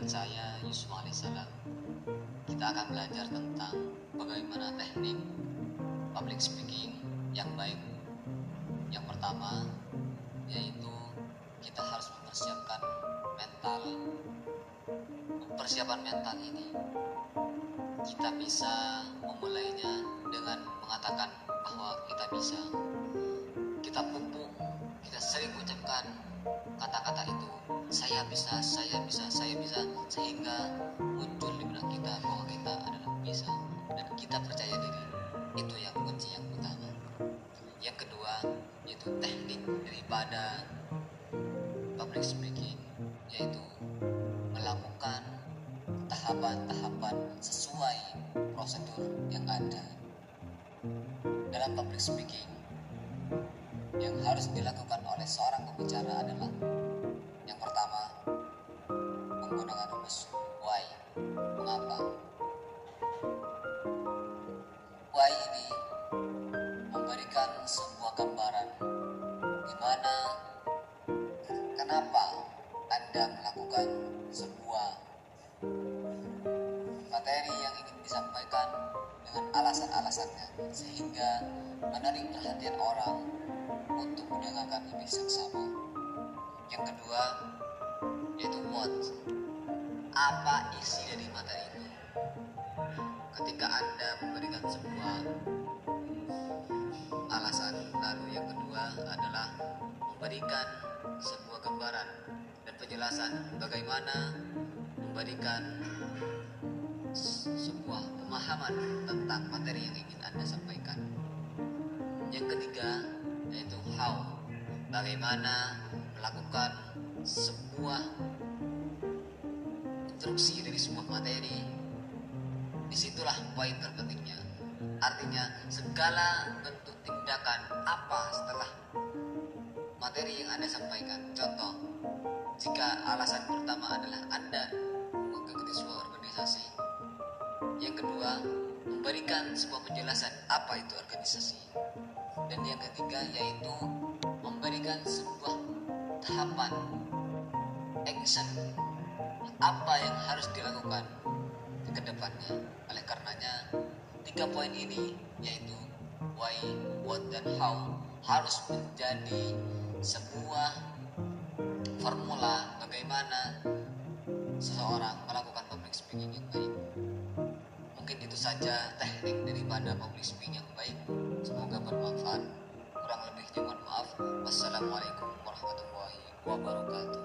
dengan saya Yusuf Salam. Kita akan belajar tentang bagaimana teknik public speaking yang baik. Yang pertama yaitu kita harus mempersiapkan mental. Persiapan mental ini kita bisa memulainya dengan mengatakan bahwa kita bisa. Kita pupuk bisa, saya bisa, saya bisa sehingga muncul di benak kita bahwa kita adalah bisa. Dan kita percaya diri. Itu yang kunci yang utama. Yang kedua yaitu teknik daripada public speaking yaitu melakukan tahapan-tahapan sesuai prosedur yang ada dalam public speaking. Yang harus dilakukan oleh seorang pembicara adalah menggunakan rumus why mengapa why ini memberikan sebuah gambaran di mana kenapa Anda melakukan sebuah materi yang ingin disampaikan dengan alasan-alasannya sehingga menarik perhatian orang untuk mendengarkan lebih seksama. Yang kedua yaitu what. Apa isi dari materi ini? Ketika Anda memberikan sebuah alasan, lalu yang kedua adalah memberikan sebuah gambaran dan penjelasan bagaimana memberikan sebuah pemahaman tentang materi yang ingin Anda sampaikan. Yang ketiga yaitu how, bagaimana melakukan sebuah instruksi dari sebuah materi. Di situlah poin terpentingnya. Artinya segala bentuk tindakan apa setelah materi yang Anda sampaikan. Contoh, jika alasan pertama adalah Anda mengikuti sebuah organisasi. Yang kedua, memberikan sebuah penjelasan apa itu organisasi. Dan yang ketiga yaitu memberikan sebuah tahapan action apa yang harus dilakukan ke depannya. Oleh karenanya, tiga poin ini yaitu why, what, dan how harus menjadi sebuah formula bagaimana seseorang melakukan public speaking yang baik. Mungkin itu saja teknik daripada public speaking yang baik. Semoga bermanfaat. Kurang lebihnya mohon maaf. Wassalamualaikum warahmatullahi wabarakatuh.